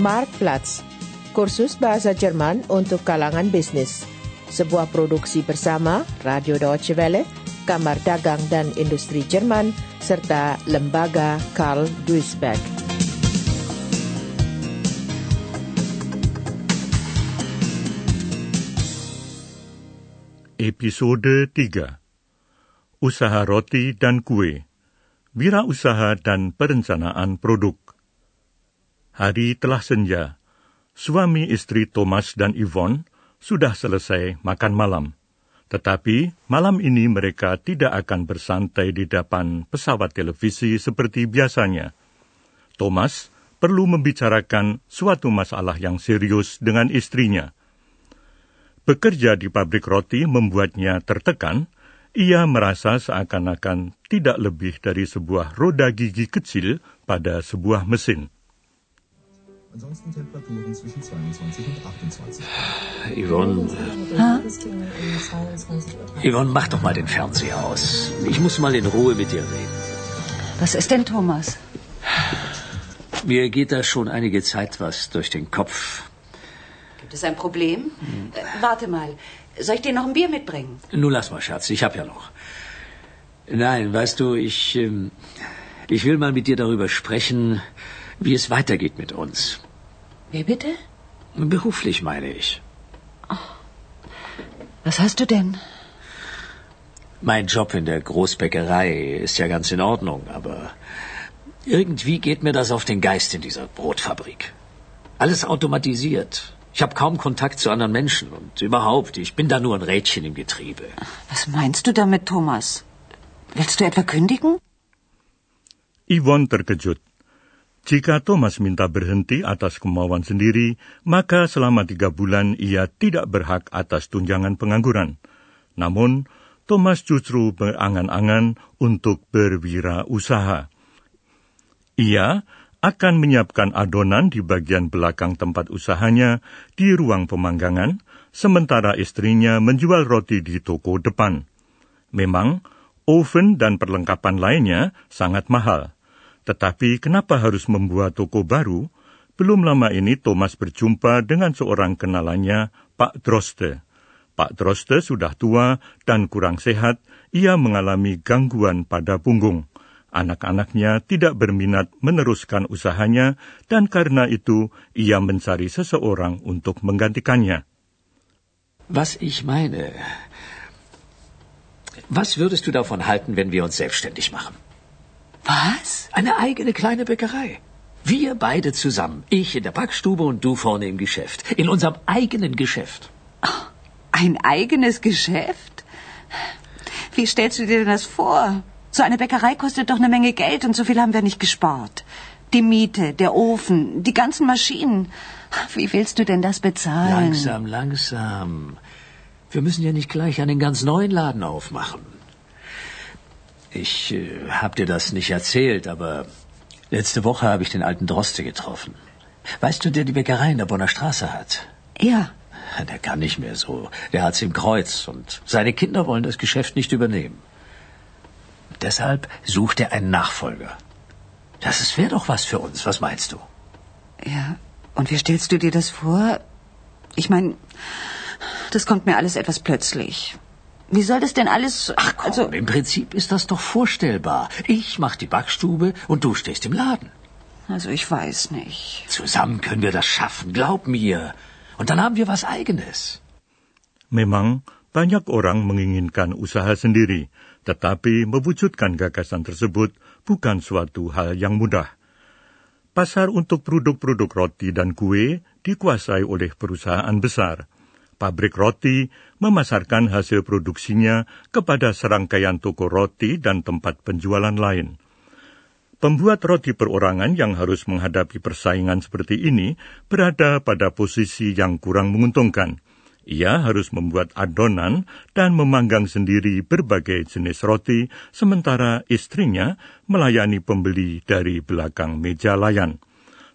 Marktplatz, kursus bahasa Jerman untuk kalangan bisnis. Sebuah produksi bersama Radio Deutsche Welle, Kamar Dagang dan Industri Jerman, serta Lembaga Karl Duisberg. Episode 3 Usaha Roti dan Kue Wirausaha dan Perencanaan Produk Hari telah senja. Suami istri Thomas dan Yvonne sudah selesai makan malam. Tetapi malam ini mereka tidak akan bersantai di depan pesawat televisi seperti biasanya. Thomas perlu membicarakan suatu masalah yang serius dengan istrinya – Bekerja di pabrik roti membuatnya tertekan. Ia merasa seakan-akan tidak lebih dari sebuah roda gigi kecil pada sebuah mesin. Yvonne. Ha? Yvonne, mach doch mal den Fernseher aus. Ich muss mal in Ruhe mit dir reden. Was ist denn, Thomas? Mir geht da schon einige Zeit was durch den Kopf. Gibt es ein Problem? Äh, warte mal. Soll ich dir noch ein Bier mitbringen? Nun lass mal, Schatz, ich hab ja noch. Nein, weißt du, ich, ähm, ich will mal mit dir darüber sprechen, wie es weitergeht mit uns. Wie bitte? Beruflich meine ich. Was hast du denn? Mein Job in der Großbäckerei ist ja ganz in Ordnung, aber irgendwie geht mir das auf den Geist in dieser Brotfabrik. Alles automatisiert. Ich habe kaum Kontakt zu anderen Menschen und überhaupt, ich bin da nur ein Rädchen im Getriebe. Was meinst du damit, Thomas? Willst du etwa kündigen? Yvonne terkejut. Jika Thomas minta berhenti atas kemauan sendiri, maka selama tiga bulan ia tidak berhak atas tunjangan pengangguran. Namun, Thomas justru berangan-angan untuk berwirausaha. Ia akan menyiapkan adonan di bagian belakang tempat usahanya di ruang pemanggangan, sementara istrinya menjual roti di toko depan. Memang, oven dan perlengkapan lainnya sangat mahal. Tetapi kenapa harus membuat toko baru? Belum lama ini Thomas berjumpa dengan seorang kenalannya, Pak Droste. Pak Droste sudah tua dan kurang sehat, ia mengalami gangguan pada punggung. Anak-anaknya tidak berminat meneruskan usahanya, dan karena itu ia mencari seseorang untuk menggantikannya. Was ich meine. Was würdest du davon halten, wenn wir uns selbstständig machen? Was? Eine eigene kleine Bäckerei. Wir beide zusammen. Ich in der Backstube und du vorne im Geschäft. In unserem eigenen Geschäft. Ein eigenes Geschäft? Wie stellst du dir denn das vor? So eine Bäckerei kostet doch eine Menge Geld und so viel haben wir nicht gespart. Die Miete, der Ofen, die ganzen Maschinen. Wie willst du denn das bezahlen? Langsam, langsam. Wir müssen ja nicht gleich einen ganz neuen Laden aufmachen. Ich äh, hab dir das nicht erzählt, aber letzte Woche habe ich den alten Droste getroffen. Weißt du, der die Bäckerei in der Bonner Straße hat? Ja. Der kann nicht mehr so. Der hat's im Kreuz und seine Kinder wollen das Geschäft nicht übernehmen. Deshalb sucht er einen Nachfolger. Das wäre doch was für uns. Was meinst du? Ja. Und wie stellst du dir das vor? Ich meine, das kommt mir alles etwas plötzlich. Wie soll das denn alles? Ach komm, also im Prinzip ist das doch vorstellbar. Ich mach die Backstube und du stehst im Laden. also ich weiß nicht. Zusammen können wir das schaffen, glaub mir. Und dann haben wir was eigenes. Memang banyak orang menginginkan usaha sendiri, tetapi mewujudkan gagasan tersebut bukan suatu hal yang mudah. Pasar untuk produk-produk roti dan kue dikuasai oleh perusahaan besar. Pabrik roti memasarkan hasil produksinya kepada serangkaian toko roti dan tempat penjualan lain. Pembuat roti perorangan yang harus menghadapi persaingan seperti ini berada pada posisi yang kurang menguntungkan. Ia harus membuat adonan dan memanggang sendiri berbagai jenis roti, sementara istrinya melayani pembeli dari belakang meja layan.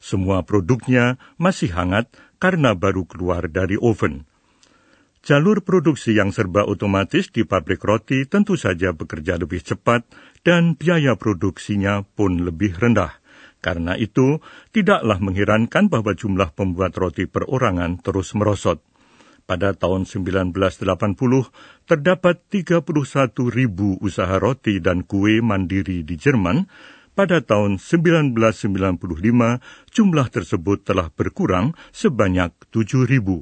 Semua produknya masih hangat karena baru keluar dari oven. Jalur produksi yang serba otomatis di pabrik roti tentu saja bekerja lebih cepat dan biaya produksinya pun lebih rendah. Karena itu, tidaklah mengherankan bahwa jumlah pembuat roti perorangan terus merosot. Pada tahun 1980, terdapat 31 ribu usaha roti dan kue mandiri di Jerman. Pada tahun 1995, jumlah tersebut telah berkurang sebanyak 7 ribu.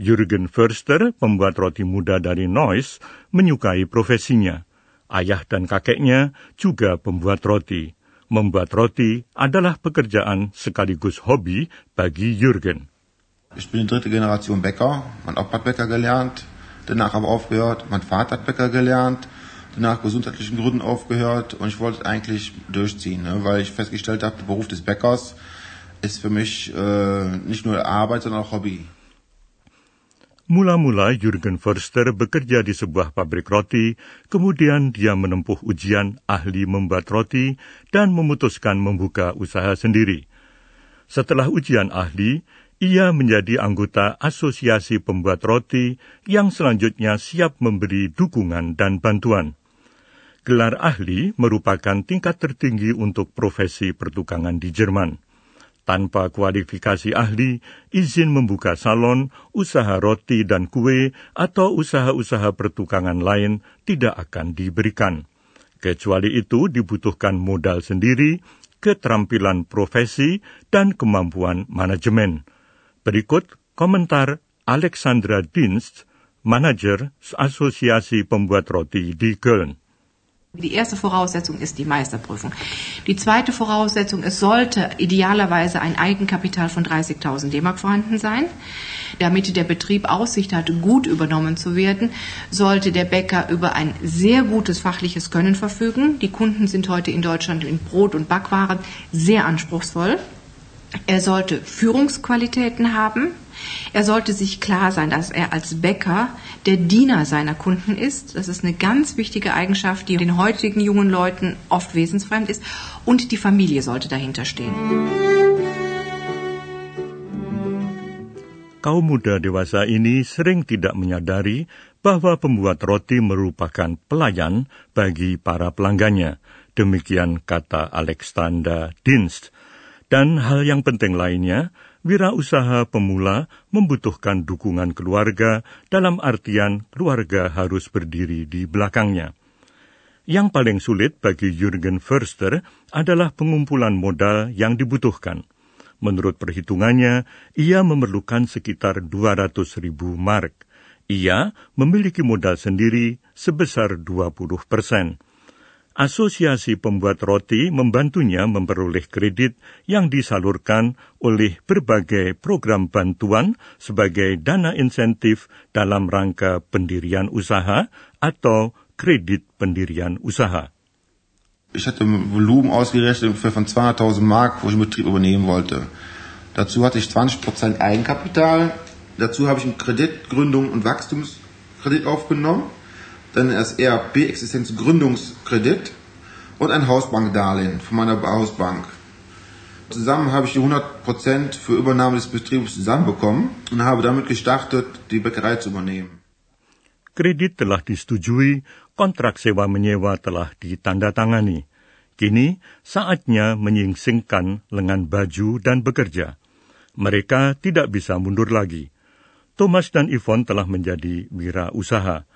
Jürgen Förster, pembuat roti muda dari Neuss, menyukai profesinya. Ayah dan kakeknya juga pembuat roti. Membuat roti adalah pekerjaan sekaligus hobi bagi Jürgen. Ich bin die dritte Generation Bäcker. Mein Opa hat Bäcker gelernt, danach aber aufgehört. Mein Vater hat Bäcker gelernt, danach gesundheitlichen Gründen aufgehört. Und ich wollte es eigentlich durchziehen, ne? weil ich festgestellt habe, der Beruf des Bäckers ist für mich äh, nicht nur Arbeit, sondern auch Hobby. Mula-mula Jürgen Förster bekerja di sebuah pabrik roti, kemudian dia menempuh ujian ahli membuat roti dan memutuskan membuka usaha sendiri. Setelah ujian ahli, ia menjadi anggota asosiasi pembuat roti yang selanjutnya siap memberi dukungan dan bantuan. Gelar ahli merupakan tingkat tertinggi untuk profesi pertukangan di Jerman tanpa kualifikasi ahli, izin membuka salon, usaha roti dan kue, atau usaha-usaha pertukangan lain tidak akan diberikan. Kecuali itu dibutuhkan modal sendiri, keterampilan profesi, dan kemampuan manajemen. Berikut komentar Alexandra Dienst, manajer Asosiasi Pembuat Roti di Köln. Die erste Voraussetzung ist die Meisterprüfung. Die zweite Voraussetzung, es sollte idealerweise ein Eigenkapital von 30.000 D-Mark vorhanden sein. Damit der Betrieb Aussicht hatte, gut übernommen zu werden, sollte der Bäcker über ein sehr gutes fachliches Können verfügen. Die Kunden sind heute in Deutschland in Brot- und Backwaren sehr anspruchsvoll. Er sollte Führungsqualitäten haben. Er sollte sich klar sein, dass er als Bäcker der Diener seiner Kunden ist. Das ist eine ganz wichtige Eigenschaft, die den heutigen jungen Leuten oft wesensfremd ist. Und die Familie sollte dahinter stehen. Kaum muda dewasa ini sering tidak menyadari bahwa pembuat roti merupakan pelayan bagi para pelanggannya. Demikian kata Alexander Dienst. Dan hal yang penting lainnya, wirausaha pemula membutuhkan dukungan keluarga dalam artian keluarga harus berdiri di belakangnya. Yang paling sulit bagi Jürgen Förster adalah pengumpulan modal yang dibutuhkan. Menurut perhitungannya, ia memerlukan sekitar 200 ribu mark. Ia memiliki modal sendiri sebesar 20 persen. Asosiasi Pembuat Roti membantunya memperoleh kredit yang disalurkan oleh berbagai program bantuan sebagai dana insentif dalam rangka pendirian usaha atau kredit pendirian usaha. Ich hatte ein Volumen ausgerechnet ungefähr von 200.000 Mark, wo ich einen Betrieb übernehmen wollte. Dazu hatte ich 20% Eigenkapital. Dazu habe ich einen Kreditgründung und Wachstumskredit aufgenommen dann das ERP-Existenzgründungskredit und ein Hausbankdarlehen von meiner Hausbank. Zusammen habe ich die 100% für Übernahme des zusammenbekommen und habe damit gestartet, die Bäckerei zu übernehmen. Kredit telah disetujui, kontrak sewa menyewa telah ditandatangani. Kini saatnya menyingsingkan lengan baju dan bekerja. Mereka tidak bisa mundur lagi. Thomas dan Yvonne telah menjadi wira usaha.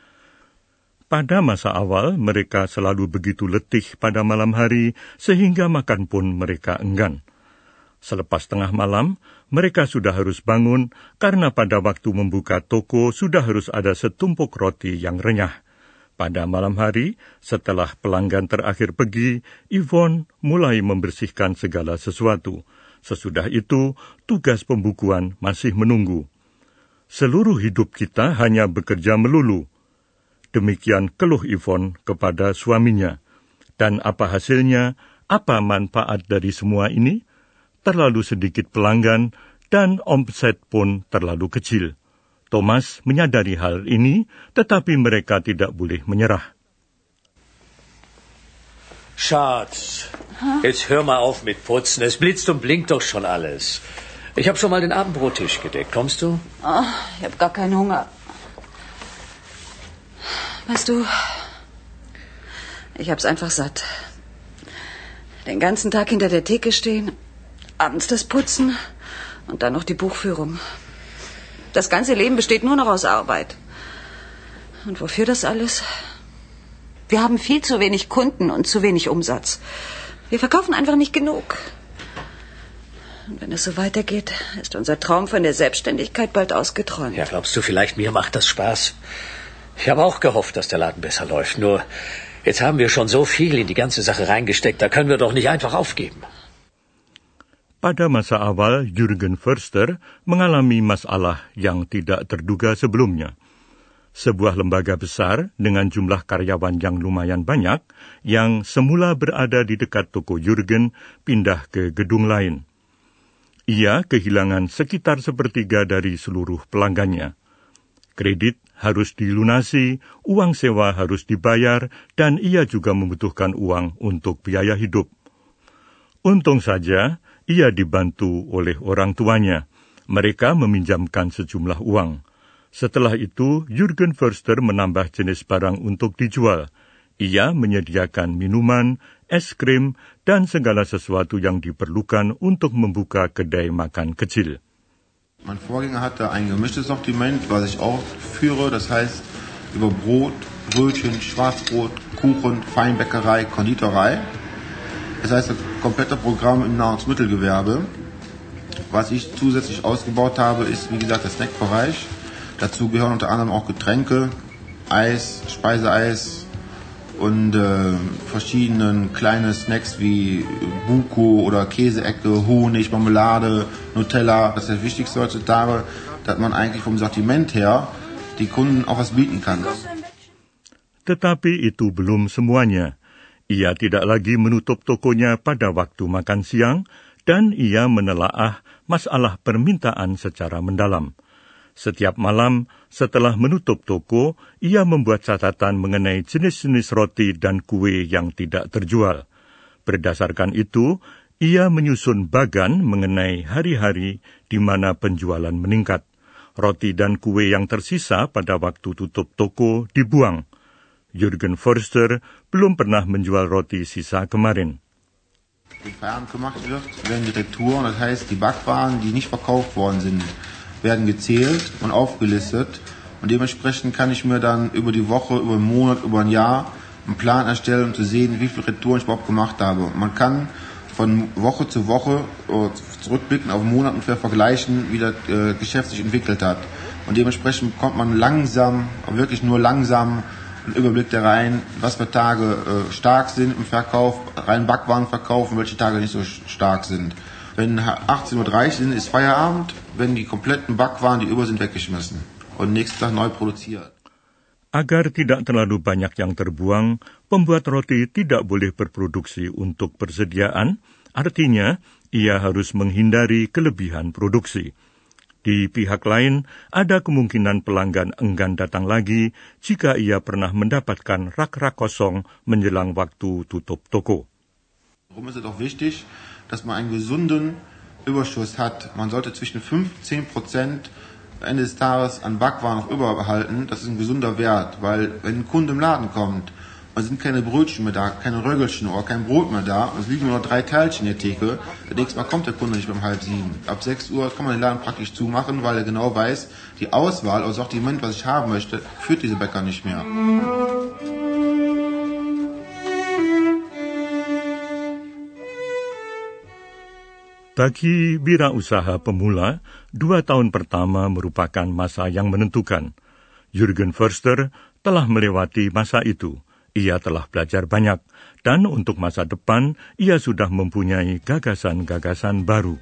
Pada masa awal, mereka selalu begitu letih pada malam hari, sehingga makan pun mereka enggan. Selepas tengah malam, mereka sudah harus bangun karena pada waktu membuka toko sudah harus ada setumpuk roti yang renyah. Pada malam hari, setelah pelanggan terakhir pergi, Yvonne mulai membersihkan segala sesuatu. Sesudah itu, tugas pembukuan masih menunggu. Seluruh hidup kita hanya bekerja melulu, Demikian keluh Ivon kepada suaminya. Dan apa hasilnya? Apa manfaat dari semua ini? Terlalu sedikit pelanggan dan omset pun terlalu kecil. Thomas menyadari hal ini, tetapi mereka tidak boleh menyerah. Schatz, jetzt hör mal auf mit Putzen. Es blitzt und blinkt doch schon alles. Ich habe schon mal den Abendbrottisch gedeckt. Kommst du? Oh, ich habe gar keinen Hunger. Weißt du, ich hab's einfach satt. Den ganzen Tag hinter der Theke stehen, abends das Putzen und dann noch die Buchführung. Das ganze Leben besteht nur noch aus Arbeit. Und wofür das alles? Wir haben viel zu wenig Kunden und zu wenig Umsatz. Wir verkaufen einfach nicht genug. Und wenn es so weitergeht, ist unser Traum von der Selbstständigkeit bald ausgeträumt. Ja, glaubst du vielleicht, mir macht das Spaß? Ich habe auch gehofft, dass der Laden besser läuft. Nur, jetzt haben wir schon so viel in die ganze Sache reingesteckt, da können wir doch nicht einfach aufgeben. Pada masa awal, Jürgen Förster mengalami masalah yang tidak terduga sebelumnya. Sebuah lembaga besar dengan jumlah karyawan yang lumayan banyak, yang semula berada di dekat toko Jürgen, pindah ke gedung lain. Ia kehilangan sekitar sepertiga dari seluruh pelanggannya. Kredit harus dilunasi, uang sewa harus dibayar, dan ia juga membutuhkan uang untuk biaya hidup. Untung saja, ia dibantu oleh orang tuanya. Mereka meminjamkan sejumlah uang. Setelah itu, Jürgen Förster menambah jenis barang untuk dijual. Ia menyediakan minuman, es krim, dan segala sesuatu yang diperlukan untuk membuka kedai makan kecil. Mein Vorgänger hatte ein gemischtes Sortiment, was ich auch führe. Das heißt, über Brot, Brötchen, Schwarzbrot, Kuchen, Feinbäckerei, Konditorei. Das heißt, das komplette Programm im Nahrungsmittelgewerbe. Was ich zusätzlich ausgebaut habe, ist wie gesagt der Snackbereich. Dazu gehören unter anderem auch Getränke, Eis, Speiseeis und äh, verschiedene kleine Snacks wie Buko oder Käseecke, Honig, Marmelade, Nutella. Das ist das Wichtigste heutzutage, dass man eigentlich vom Sortiment her die Kunden auch was bieten kann. Tetapi itu belum semuanya. Ia tidak lagi menutup tokonya pada waktu makan siang, dan ia menelaah masalah permintaan secara mendalam. Setiap malam, setelah menutup toko, ia membuat catatan mengenai jenis-jenis roti dan kue yang tidak terjual. Berdasarkan itu, ia menyusun bagan mengenai hari-hari di mana penjualan meningkat. Roti dan kue yang tersisa pada waktu tutup toko dibuang. Jürgen Forster belum pernah menjual roti sisa kemarin. Wenn gemacht wird, werden die Retouren, das heißt die Backwaren, die nicht verkauft worden sind, werden gezählt und aufgelistet. Und dementsprechend kann ich mir dann über die Woche, über einen Monat, über ein Jahr einen Plan erstellen, um zu sehen, wie viele Retouren ich überhaupt gemacht habe. Man kann von Woche zu Woche äh, zurückblicken auf einen Monat ungefähr vergleichen, wie das äh, Geschäft sich entwickelt hat. Und dementsprechend kommt man langsam, wirklich nur langsam einen Überblick da rein, was für Tage äh, stark sind im Verkauf, rein Backwaren verkaufen, welche Tage nicht so stark sind. Wenn 18.30 Uhr sind, ist Feierabend, wenn die kompletten Backwaren, die über sind, weggeschmissen und nächsten Tag neu produziert. Agar tidak terlalu banyak yang terbuang, pembuat roti tidak boleh berproduksi untuk persediaan, artinya ia harus menghindari kelebihan produksi. Di pihak lain, ada kemungkinan pelanggan enggan datang lagi jika ia pernah mendapatkan rak-rak kosong menjelang waktu tutup toko. Warum ist es auch wichtig, dass man einen gesunden Überschuss hat? Man sollte zwischen 5 und 10 Prozent Ende des Tages an Backwaren noch überbehalten. Das ist ein gesunder Wert, weil wenn ein Kunde im Laden kommt es sind keine Brötchen mehr da, keine Röggelchen oder kein Brot mehr da. Es liegen nur noch drei Teilchen in der Theke. Das nächste Mal kommt der Kunde nicht um halb sieben. Ab sechs Uhr kann man den Laden praktisch zumachen, weil er genau weiß, die Auswahl, also auch die Moment, was ich haben möchte, führt diese Bäcker nicht mehr. Bagi wirausaha pemula, dua tahun pertama merupakan masa yang menentukan. Jürgen Förster telah melewati masa itu. Ia telah belajar banyak, dan untuk masa depan ia sudah mempunyai gagasan-gagasan baru.